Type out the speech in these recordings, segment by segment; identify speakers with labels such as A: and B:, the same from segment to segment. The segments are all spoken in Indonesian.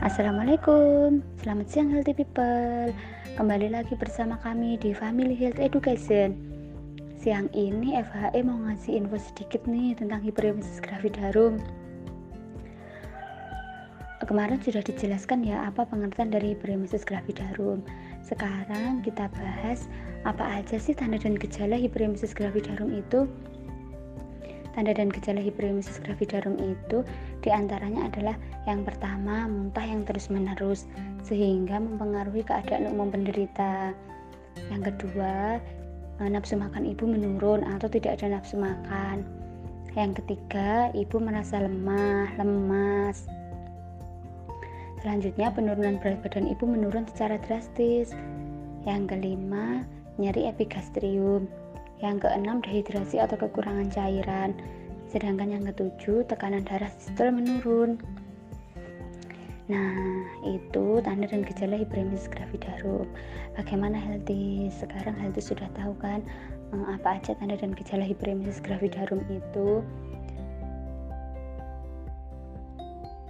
A: Assalamualaikum, selamat siang healthy people. Kembali lagi bersama kami di Family Health Education. Siang ini FHE mau ngasih info sedikit nih tentang hiperemesis gravidarum Kemarin sudah dijelaskan ya apa pengertian dari hiperemesis gravidarum Sekarang kita bahas apa aja sih tanda dan gejala hiperemesis gravidarum itu Tanda dan gejala hiperemesis gravidarum itu di antaranya adalah yang pertama muntah yang terus-menerus sehingga mempengaruhi keadaan umum penderita. Yang kedua, eh, nafsu makan ibu menurun atau tidak ada nafsu makan. Yang ketiga, ibu merasa lemah, lemas. Selanjutnya, penurunan berat badan ibu menurun secara drastis. Yang kelima, nyeri epigastrium. Yang keenam dehidrasi atau kekurangan cairan. Sedangkan yang ketujuh tekanan darah sistol menurun. Nah, itu tanda dan gejala hiperemesis gravidarum. Bagaimana healthy? Sekarang healthy sudah tahu kan eh, apa aja tanda dan gejala hiperemesis gravidarum itu?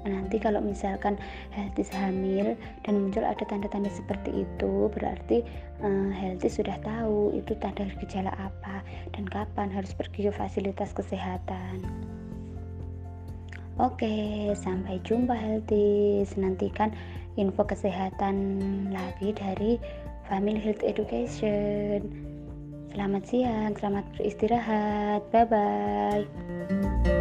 A: Nanti kalau misalkan healthy hamil dan muncul ada tanda-tanda seperti itu berarti uh, sudah tahu itu tanda gejala apa dan kapan harus pergi ke fasilitas kesehatan Oke, sampai jumpa healthy. Nantikan info kesehatan lagi dari Family Health Education. Selamat siang, selamat beristirahat. Bye bye.